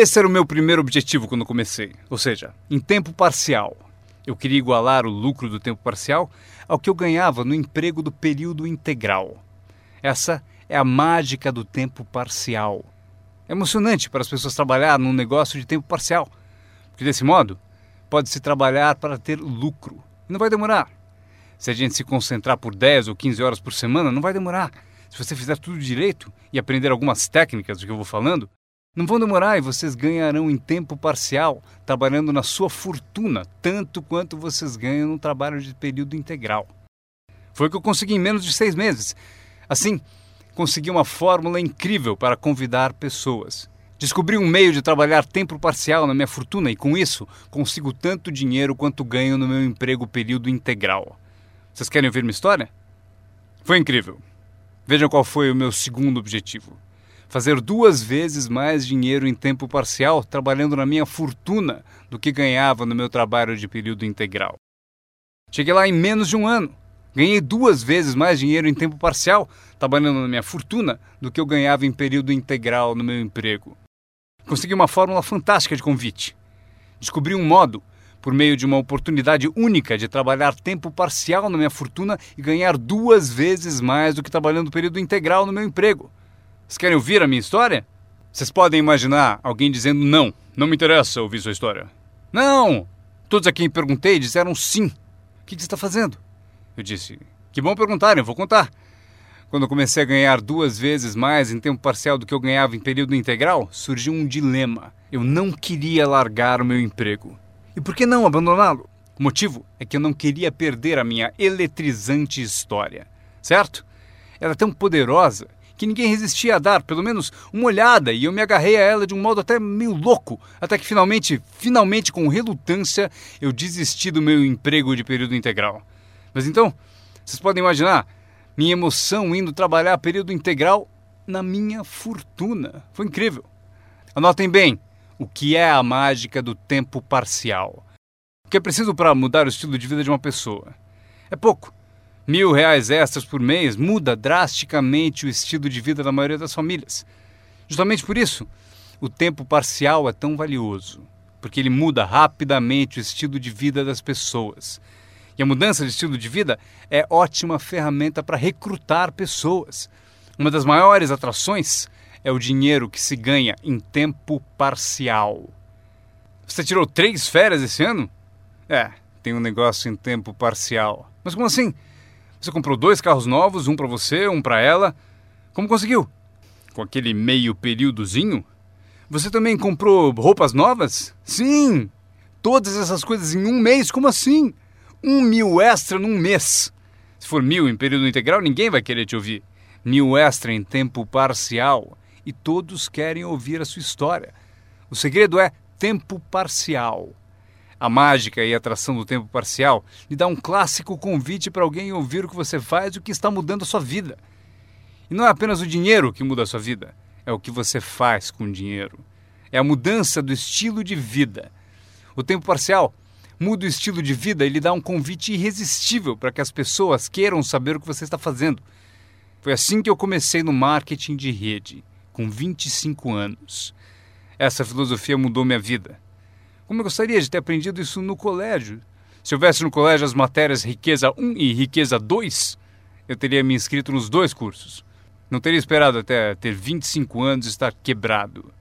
Esse era o meu primeiro objetivo quando comecei, ou seja, em tempo parcial. Eu queria igualar o lucro do tempo parcial ao que eu ganhava no emprego do período integral. Essa é a mágica do tempo parcial. É emocionante para as pessoas trabalhar num negócio de tempo parcial, porque desse modo pode-se trabalhar para ter lucro. E não vai demorar. Se a gente se concentrar por 10 ou 15 horas por semana, não vai demorar. Se você fizer tudo direito e aprender algumas técnicas do que eu vou falando, não vão demorar e vocês ganharão em tempo parcial, trabalhando na sua fortuna, tanto quanto vocês ganham no trabalho de período integral. Foi o que eu consegui em menos de seis meses. Assim, consegui uma fórmula incrível para convidar pessoas. Descobri um meio de trabalhar tempo parcial na minha fortuna e, com isso, consigo tanto dinheiro quanto ganho no meu emprego período integral. Vocês querem ouvir minha história? Foi incrível. Vejam qual foi o meu segundo objetivo: fazer duas vezes mais dinheiro em tempo parcial trabalhando na minha fortuna do que ganhava no meu trabalho de período integral. Cheguei lá em menos de um ano. Ganhei duas vezes mais dinheiro em tempo parcial, trabalhando na minha fortuna, do que eu ganhava em período integral no meu emprego. Consegui uma fórmula fantástica de convite. Descobri um modo, por meio de uma oportunidade única de trabalhar tempo parcial na minha fortuna e ganhar duas vezes mais do que trabalhando período integral no meu emprego. Vocês querem ouvir a minha história? Vocês podem imaginar alguém dizendo não, não me interessa ouvir sua história. Não! Todos a quem perguntei disseram sim. O que você está fazendo? Eu disse: Que bom perguntarem, vou contar. Quando eu comecei a ganhar duas vezes mais em tempo parcial do que eu ganhava em período integral, surgiu um dilema. Eu não queria largar o meu emprego. E por que não abandoná-lo? O motivo é que eu não queria perder a minha eletrizante história. Certo? Ela é tão poderosa que ninguém resistia a dar pelo menos uma olhada e eu me agarrei a ela de um modo até meio louco, até que finalmente, finalmente com relutância, eu desisti do meu emprego de período integral. Mas então, vocês podem imaginar minha emoção indo trabalhar período integral na minha fortuna. Foi incrível. Anotem bem o que é a mágica do tempo parcial. O que é preciso para mudar o estilo de vida de uma pessoa? É pouco. Mil reais extras por mês muda drasticamente o estilo de vida da maioria das famílias. Justamente por isso, o tempo parcial é tão valioso, porque ele muda rapidamente o estilo de vida das pessoas. E a mudança de estilo de vida é ótima ferramenta para recrutar pessoas. Uma das maiores atrações é o dinheiro que se ganha em tempo parcial. Você tirou três férias esse ano? É, tem um negócio em tempo parcial. Mas como assim? Você comprou dois carros novos, um para você, um para ela. Como conseguiu? Com aquele meio períodozinho? Você também comprou roupas novas? Sim! Todas essas coisas em um mês? Como assim? Um mil extra num mês. Se for mil em período integral, ninguém vai querer te ouvir. Mil extra em tempo parcial. E todos querem ouvir a sua história. O segredo é tempo parcial. A mágica e a atração do tempo parcial lhe dá um clássico convite para alguém ouvir o que você faz e o que está mudando a sua vida. E não é apenas o dinheiro que muda a sua vida, é o que você faz com o dinheiro. É a mudança do estilo de vida. O tempo parcial muda o estilo de vida e lhe dá um convite irresistível para que as pessoas queiram saber o que você está fazendo. Foi assim que eu comecei no marketing de rede, com 25 anos. Essa filosofia mudou minha vida. Como eu gostaria de ter aprendido isso no colégio. Se houvesse no colégio as matérias Riqueza 1 e Riqueza 2, eu teria me inscrito nos dois cursos. Não teria esperado até ter 25 anos e estar quebrado.